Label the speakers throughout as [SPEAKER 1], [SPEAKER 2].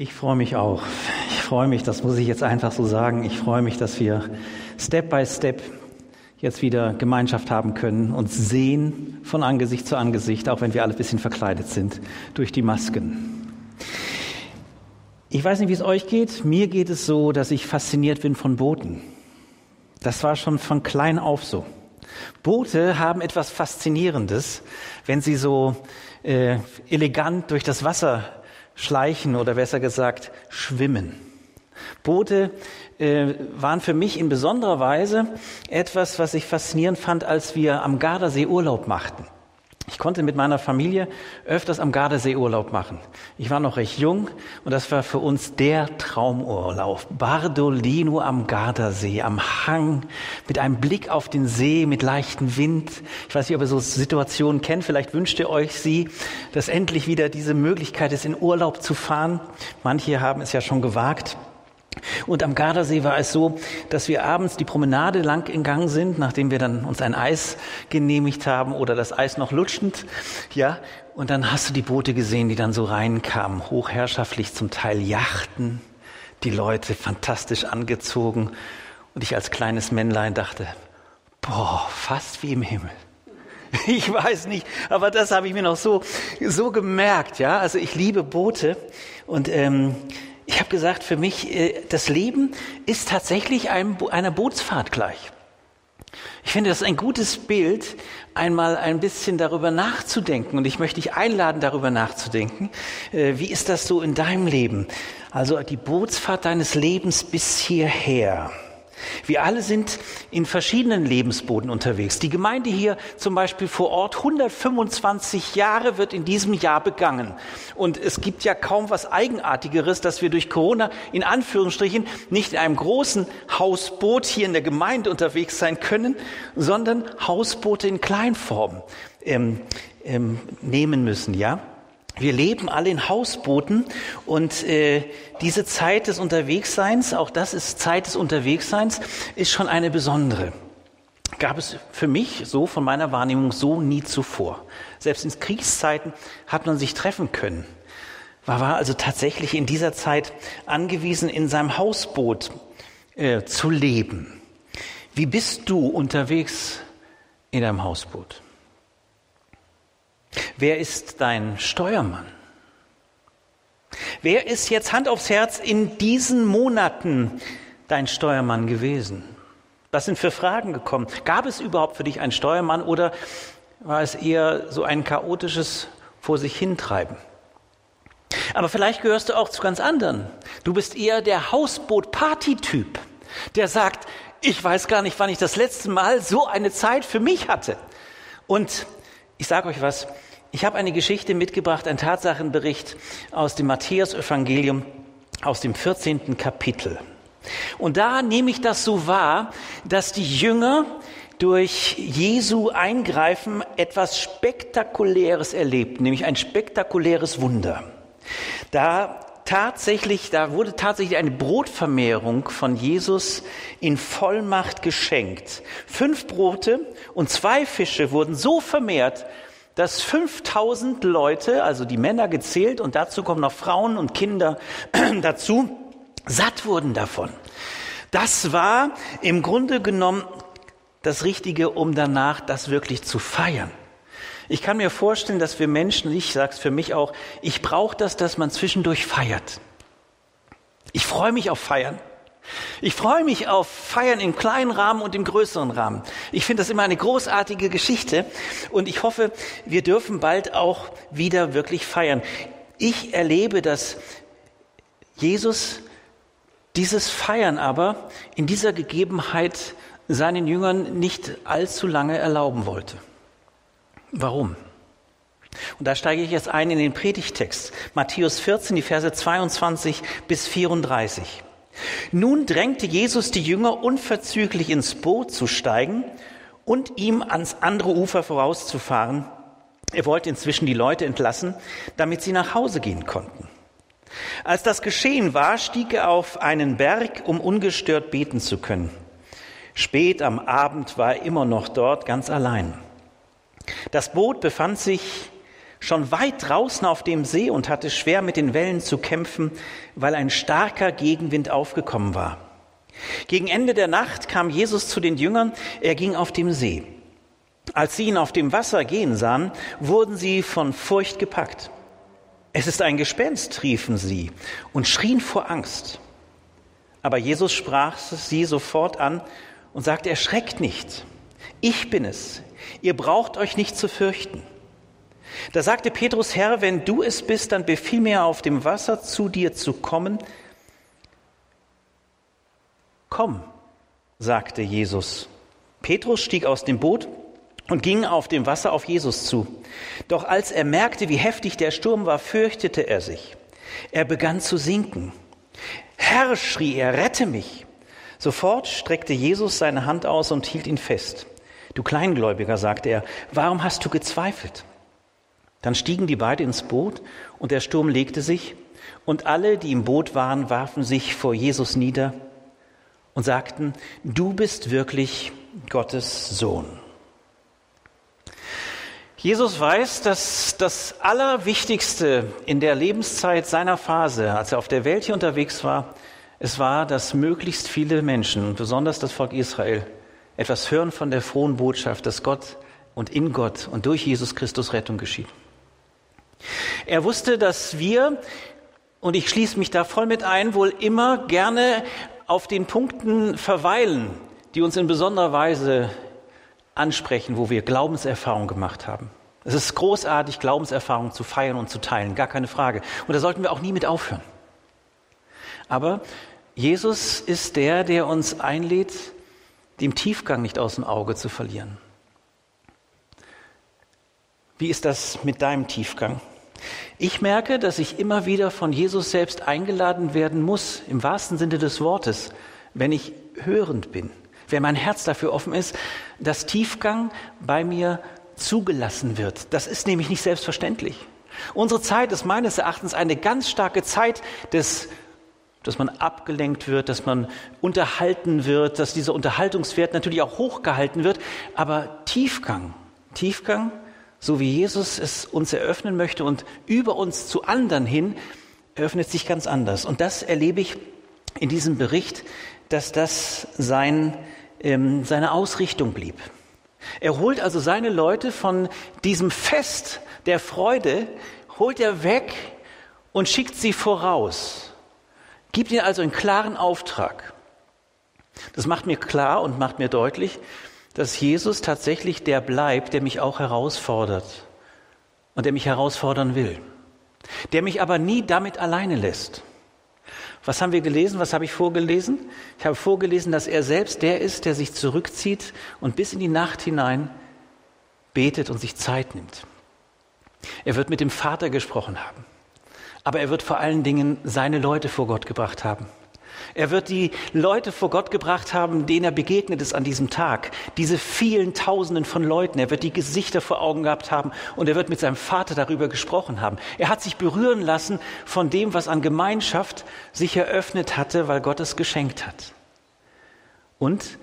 [SPEAKER 1] Ich freue mich auch. Ich freue mich, das muss ich jetzt einfach so sagen. Ich freue mich, dass wir Step by Step jetzt wieder Gemeinschaft haben können und sehen von Angesicht zu Angesicht, auch wenn wir alle ein bisschen verkleidet sind durch die Masken. Ich weiß nicht, wie es euch geht. Mir geht es so, dass ich fasziniert bin von Booten. Das war schon von klein auf so. Boote haben etwas Faszinierendes, wenn sie so äh, elegant durch das Wasser schleichen oder besser gesagt schwimmen. Boote äh, waren für mich in besonderer Weise etwas, was ich faszinierend fand, als wir am Gardasee Urlaub machten. Konnte mit meiner Familie öfters am Gardasee Urlaub machen. Ich war noch recht jung und das war für uns der Traumurlaub. Bardolino am Gardasee, am Hang, mit einem Blick auf den See, mit leichtem Wind. Ich weiß nicht, ob ihr so Situationen kennt. Vielleicht wünscht ihr euch sie, dass endlich wieder diese Möglichkeit ist, in Urlaub zu fahren. Manche haben es ja schon gewagt. Und am Gardasee war es so, dass wir abends die Promenade lang gegangen sind, nachdem wir dann uns ein Eis genehmigt haben oder das Eis noch lutschend, ja. Und dann hast du die Boote gesehen, die dann so reinkamen, hochherrschaftlich zum Teil Yachten, die Leute fantastisch angezogen. Und ich als kleines Männlein dachte, boah, fast wie im Himmel. Ich weiß nicht, aber das habe ich mir noch so so gemerkt, ja. Also ich liebe Boote und ähm, ich habe gesagt, für mich, äh, das Leben ist tatsächlich einer Bootsfahrt gleich. Ich finde das ein gutes Bild, einmal ein bisschen darüber nachzudenken. Und ich möchte dich einladen, darüber nachzudenken. Äh, wie ist das so in deinem Leben? Also die Bootsfahrt deines Lebens bis hierher. Wir alle sind in verschiedenen Lebensboden unterwegs. Die Gemeinde hier zum Beispiel vor Ort, 125 Jahre wird in diesem Jahr begangen. Und es gibt ja kaum was Eigenartigeres, dass wir durch Corona in Anführungsstrichen nicht in einem großen Hausboot hier in der Gemeinde unterwegs sein können, sondern Hausboote in Kleinform ähm, ähm, nehmen müssen, ja. Wir leben alle in Hausbooten und äh, diese Zeit des Unterwegsseins, auch das ist Zeit des Unterwegsseins, ist schon eine besondere. Gab es für mich so von meiner Wahrnehmung so nie zuvor. Selbst in Kriegszeiten hat man sich treffen können. Man war also tatsächlich in dieser Zeit angewiesen, in seinem Hausboot äh, zu leben. Wie bist du unterwegs in deinem Hausboot? Wer ist dein Steuermann? Wer ist jetzt Hand aufs Herz in diesen Monaten dein Steuermann gewesen? Was sind für Fragen gekommen? Gab es überhaupt für dich einen Steuermann oder war es eher so ein chaotisches vor sich hintreiben? Aber vielleicht gehörst du auch zu ganz anderen. Du bist eher der Hausboot-Party-Typ, der sagt, ich weiß gar nicht, wann ich das letzte Mal so eine Zeit für mich hatte. Und ich sage euch was, ich habe eine Geschichte mitgebracht, ein Tatsachenbericht aus dem Matthäus-Evangelium aus dem 14. Kapitel. Und da nehme ich das so wahr, dass die Jünger durch Jesu Eingreifen etwas Spektakuläres erlebten, nämlich ein spektakuläres Wunder. Da tatsächlich, da wurde tatsächlich eine Brotvermehrung von Jesus in Vollmacht geschenkt. Fünf Brote und zwei Fische wurden so vermehrt, dass 5000 Leute, also die Männer gezählt und dazu kommen noch Frauen und Kinder dazu, satt wurden davon. Das war im Grunde genommen das Richtige, um danach das wirklich zu feiern. Ich kann mir vorstellen, dass wir Menschen, ich sage es für mich auch, ich brauche das, dass man zwischendurch feiert. Ich freue mich auf Feiern. Ich freue mich auf Feiern im kleinen Rahmen und im größeren Rahmen. Ich finde das immer eine großartige Geschichte und ich hoffe, wir dürfen bald auch wieder wirklich feiern. Ich erlebe, dass Jesus dieses Feiern aber in dieser Gegebenheit seinen Jüngern nicht allzu lange erlauben wollte. Warum? Und da steige ich jetzt ein in den Predigtext. Matthäus 14, die Verse 22 bis 34. Nun drängte Jesus die Jünger unverzüglich ins Boot zu steigen und ihm ans andere Ufer vorauszufahren. Er wollte inzwischen die Leute entlassen, damit sie nach Hause gehen konnten. Als das geschehen war, stieg er auf einen Berg, um ungestört beten zu können. Spät am Abend war er immer noch dort, ganz allein. Das Boot befand sich schon weit draußen auf dem See und hatte schwer mit den Wellen zu kämpfen, weil ein starker Gegenwind aufgekommen war. Gegen Ende der Nacht kam Jesus zu den Jüngern, er ging auf dem See. Als sie ihn auf dem Wasser gehen sahen, wurden sie von Furcht gepackt. Es ist ein Gespenst, riefen sie und schrien vor Angst. Aber Jesus sprach sie sofort an und sagte, erschreckt nicht, ich bin es, ihr braucht euch nicht zu fürchten. Da sagte Petrus, Herr, wenn du es bist, dann befiehl mir auf dem Wasser zu dir zu kommen. Komm, sagte Jesus. Petrus stieg aus dem Boot und ging auf dem Wasser auf Jesus zu. Doch als er merkte, wie heftig der Sturm war, fürchtete er sich. Er begann zu sinken. Herr, schrie er, rette mich. Sofort streckte Jesus seine Hand aus und hielt ihn fest. Du Kleingläubiger, sagte er, warum hast du gezweifelt? Dann stiegen die beiden ins Boot und der Sturm legte sich und alle, die im Boot waren, warfen sich vor Jesus nieder und sagten, du bist wirklich Gottes Sohn. Jesus weiß, dass das Allerwichtigste in der Lebenszeit seiner Phase, als er auf der Welt hier unterwegs war, es war, dass möglichst viele Menschen, besonders das Volk Israel, etwas hören von der frohen Botschaft, dass Gott und in Gott und durch Jesus Christus Rettung geschieht. Er wusste, dass wir, und ich schließe mich da voll mit ein, wohl immer gerne auf den Punkten verweilen, die uns in besonderer Weise ansprechen, wo wir Glaubenserfahrung gemacht haben. Es ist großartig, Glaubenserfahrung zu feiern und zu teilen, gar keine Frage. Und da sollten wir auch nie mit aufhören. Aber Jesus ist der, der uns einlädt, den Tiefgang nicht aus dem Auge zu verlieren. Wie ist das mit deinem Tiefgang? Ich merke, dass ich immer wieder von Jesus selbst eingeladen werden muss, im wahrsten Sinne des Wortes, wenn ich hörend bin, wenn mein Herz dafür offen ist, dass Tiefgang bei mir zugelassen wird. Das ist nämlich nicht selbstverständlich. Unsere Zeit ist meines Erachtens eine ganz starke Zeit des dass man abgelenkt wird, dass man unterhalten wird, dass dieser Unterhaltungswert natürlich auch hochgehalten wird, aber Tiefgang, Tiefgang, so wie Jesus es uns eröffnen möchte und über uns zu anderen hin, eröffnet sich ganz anders. Und das erlebe ich in diesem Bericht, dass das sein ähm, seine Ausrichtung blieb. Er holt also seine Leute von diesem Fest der Freude, holt er weg und schickt sie voraus. Gibt ihnen also einen klaren Auftrag. Das macht mir klar und macht mir deutlich, dass Jesus tatsächlich der bleibt, der mich auch herausfordert und der mich herausfordern will, der mich aber nie damit alleine lässt. Was haben wir gelesen? Was habe ich vorgelesen? Ich habe vorgelesen, dass er selbst der ist, der sich zurückzieht und bis in die Nacht hinein betet und sich Zeit nimmt. Er wird mit dem Vater gesprochen haben, aber er wird vor allen Dingen seine Leute vor Gott gebracht haben. Er wird die Leute vor Gott gebracht haben, denen er begegnet ist an diesem Tag. Diese vielen Tausenden von Leuten. Er wird die Gesichter vor Augen gehabt haben und er wird mit seinem Vater darüber gesprochen haben. Er hat sich berühren lassen von dem, was an Gemeinschaft sich eröffnet hatte, weil Gott es geschenkt hat. Und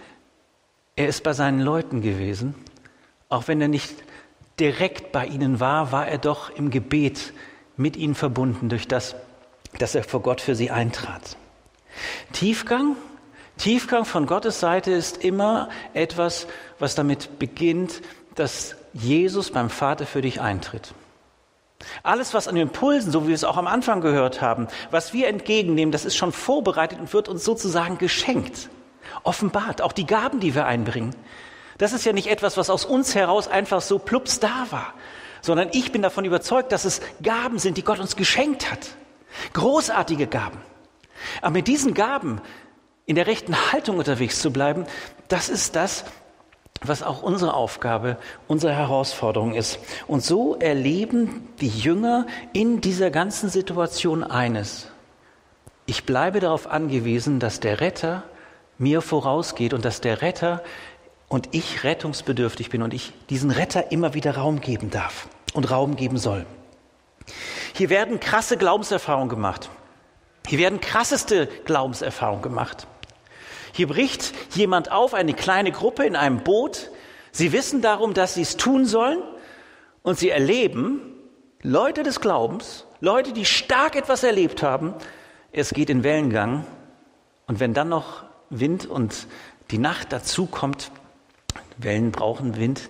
[SPEAKER 1] er ist bei seinen Leuten gewesen. Auch wenn er nicht direkt bei ihnen war, war er doch im Gebet mit ihnen verbunden durch das, dass er vor Gott für sie eintrat. Tiefgang, Tiefgang von Gottes Seite ist immer etwas, was damit beginnt, dass Jesus beim Vater für dich eintritt. Alles, was an Impulsen, so wie wir es auch am Anfang gehört haben, was wir entgegennehmen, das ist schon vorbereitet und wird uns sozusagen geschenkt, offenbart. Auch die Gaben, die wir einbringen. Das ist ja nicht etwas, was aus uns heraus einfach so plups da war, sondern ich bin davon überzeugt, dass es Gaben sind, die Gott uns geschenkt hat. Großartige Gaben. Aber mit diesen Gaben in der rechten Haltung unterwegs zu bleiben, das ist das, was auch unsere Aufgabe, unsere Herausforderung ist. Und so erleben die Jünger in dieser ganzen Situation eines. Ich bleibe darauf angewiesen, dass der Retter mir vorausgeht und dass der Retter und ich rettungsbedürftig bin und ich diesen Retter immer wieder Raum geben darf und Raum geben soll. Hier werden krasse Glaubenserfahrungen gemacht. Hier werden krasseste Glaubenserfahrungen gemacht. Hier bricht jemand auf, eine kleine Gruppe in einem Boot. Sie wissen darum, dass sie es tun sollen und sie erleben, Leute des Glaubens, Leute, die stark etwas erlebt haben, es geht in Wellengang. Und wenn dann noch Wind und die Nacht dazu kommt, Wellen brauchen Wind,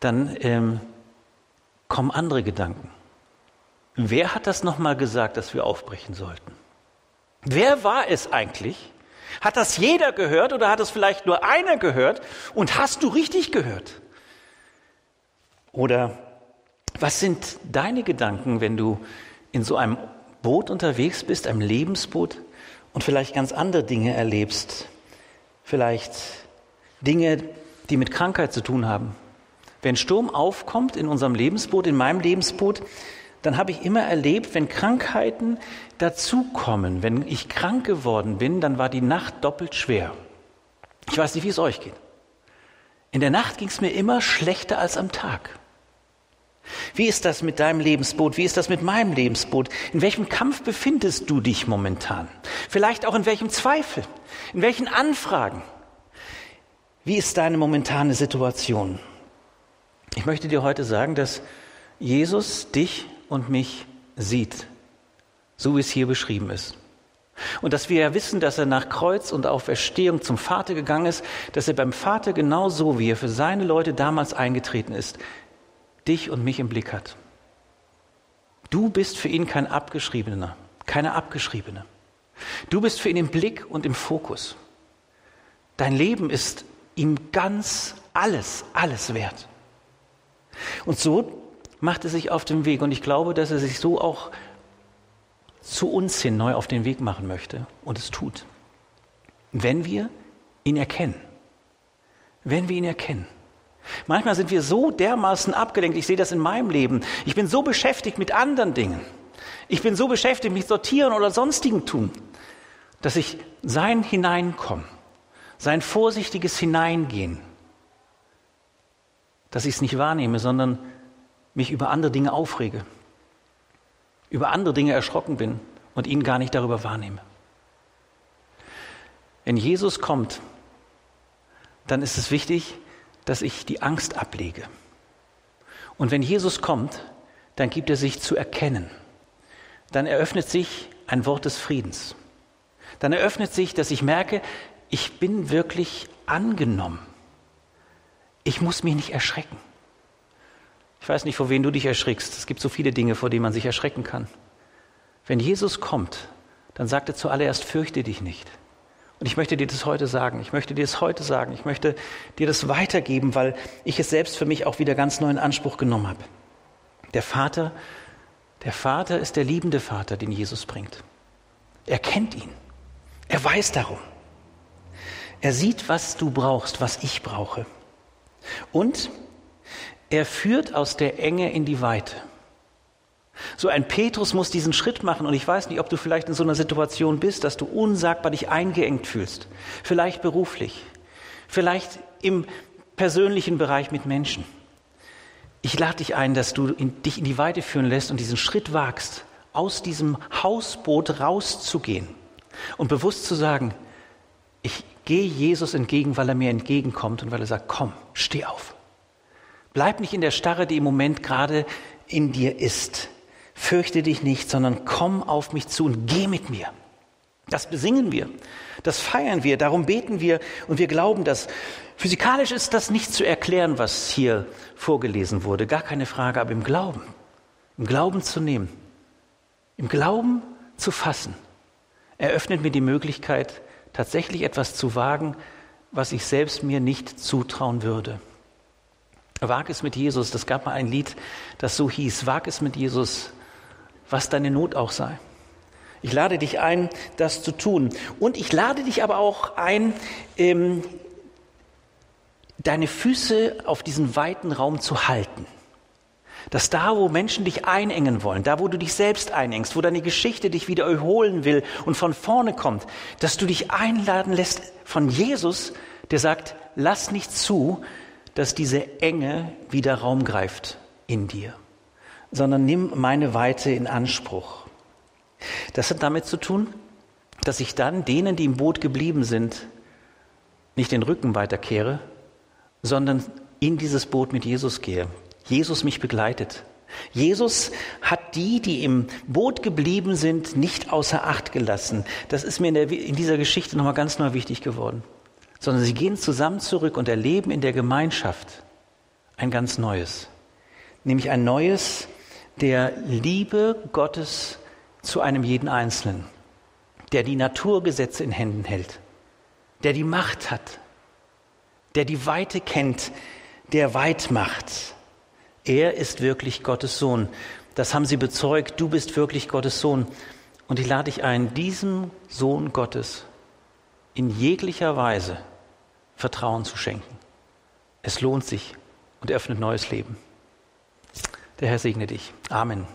[SPEAKER 1] dann ähm, kommen andere Gedanken. Wer hat das nochmal gesagt, dass wir aufbrechen sollten? Wer war es eigentlich? Hat das jeder gehört oder hat es vielleicht nur einer gehört? Und hast du richtig gehört? Oder was sind deine Gedanken, wenn du in so einem Boot unterwegs bist, einem Lebensboot und vielleicht ganz andere Dinge erlebst? Vielleicht Dinge, die mit Krankheit zu tun haben. Wenn Sturm aufkommt in unserem Lebensboot, in meinem Lebensboot, dann habe ich immer erlebt, wenn Krankheiten dazukommen, wenn ich krank geworden bin, dann war die Nacht doppelt schwer. Ich weiß nicht, wie es euch geht. In der Nacht ging es mir immer schlechter als am Tag. Wie ist das mit deinem Lebensboot? Wie ist das mit meinem Lebensboot? In welchem Kampf befindest du dich momentan? Vielleicht auch in welchem Zweifel? In welchen Anfragen? Wie ist deine momentane Situation? Ich möchte dir heute sagen, dass Jesus dich und mich sieht, so wie es hier beschrieben ist. Und dass wir ja wissen, dass er nach Kreuz und Auferstehung zum Vater gegangen ist, dass er beim Vater genauso wie er für seine Leute damals eingetreten ist, dich und mich im Blick hat. Du bist für ihn kein Abgeschriebener, keine Abgeschriebene. Du bist für ihn im Blick und im Fokus. Dein Leben ist ihm ganz alles, alles wert. Und so macht er sich auf den Weg und ich glaube, dass er sich so auch zu uns hin neu auf den Weg machen möchte und es tut. Wenn wir ihn erkennen. Wenn wir ihn erkennen. Manchmal sind wir so dermaßen abgelenkt, ich sehe das in meinem Leben. Ich bin so beschäftigt mit anderen Dingen. Ich bin so beschäftigt mit Sortieren oder sonstigen Tun, dass ich sein Hineinkommen, sein vorsichtiges Hineingehen, dass ich es nicht wahrnehme, sondern mich über andere Dinge aufrege, über andere Dinge erschrocken bin und ihn gar nicht darüber wahrnehme. Wenn Jesus kommt, dann ist es wichtig, dass ich die Angst ablege. Und wenn Jesus kommt, dann gibt er sich zu erkennen. Dann eröffnet sich ein Wort des Friedens. Dann eröffnet sich, dass ich merke, ich bin wirklich angenommen. Ich muss mich nicht erschrecken. Ich weiß nicht, vor wen du dich erschrickst. Es gibt so viele Dinge, vor denen man sich erschrecken kann. Wenn Jesus kommt, dann sagt er zuallererst, fürchte dich nicht. Und ich möchte dir das heute sagen. Ich möchte dir das heute sagen. Ich möchte dir das weitergeben, weil ich es selbst für mich auch wieder ganz neu in Anspruch genommen habe. Der Vater, der Vater ist der liebende Vater, den Jesus bringt. Er kennt ihn. Er weiß darum. Er sieht, was du brauchst, was ich brauche. Und er führt aus der Enge in die Weite. So ein Petrus muss diesen Schritt machen und ich weiß nicht, ob du vielleicht in so einer Situation bist, dass du unsagbar dich eingeengt fühlst. Vielleicht beruflich, vielleicht im persönlichen Bereich mit Menschen. Ich lade dich ein, dass du in, dich in die Weite führen lässt und diesen Schritt wagst, aus diesem Hausboot rauszugehen und bewusst zu sagen, ich gehe Jesus entgegen, weil er mir entgegenkommt und weil er sagt, komm, steh auf. Bleib nicht in der Starre, die im Moment gerade in dir ist fürchte dich nicht, sondern komm auf mich zu und geh mit mir. Das besingen wir, das feiern wir, darum beten wir und wir glauben das. Physikalisch ist das nicht zu erklären, was hier vorgelesen wurde, gar keine Frage, aber im Glauben, im Glauben zu nehmen, im Glauben zu fassen, eröffnet mir die Möglichkeit, tatsächlich etwas zu wagen, was ich selbst mir nicht zutrauen würde. Wag es mit Jesus, das gab mal ein Lied, das so hieß, wag es mit Jesus, was deine Not auch sei. Ich lade dich ein, das zu tun. Und ich lade dich aber auch ein, ähm, deine Füße auf diesen weiten Raum zu halten. Dass da, wo Menschen dich einengen wollen, da, wo du dich selbst einengst, wo deine Geschichte dich wieder erholen will und von vorne kommt, dass du dich einladen lässt von Jesus, der sagt, lass nicht zu, dass diese Enge wieder Raum greift in dir sondern nimm meine Weite in Anspruch. Das hat damit zu tun, dass ich dann denen, die im Boot geblieben sind, nicht den Rücken weiterkehre, sondern in dieses Boot mit Jesus gehe. Jesus mich begleitet. Jesus hat die, die im Boot geblieben sind, nicht außer Acht gelassen. Das ist mir in, der, in dieser Geschichte nochmal ganz neu wichtig geworden. Sondern sie gehen zusammen zurück und erleben in der Gemeinschaft ein ganz Neues. Nämlich ein Neues der Liebe Gottes zu einem jeden Einzelnen, der die Naturgesetze in Händen hält, der die Macht hat, der die Weite kennt, der weit macht. Er ist wirklich Gottes Sohn. Das haben sie bezeugt. Du bist wirklich Gottes Sohn. Und ich lade dich ein, diesem Sohn Gottes in jeglicher Weise Vertrauen zu schenken. Es lohnt sich und öffnet neues Leben. Der Herr segne dich. Amen.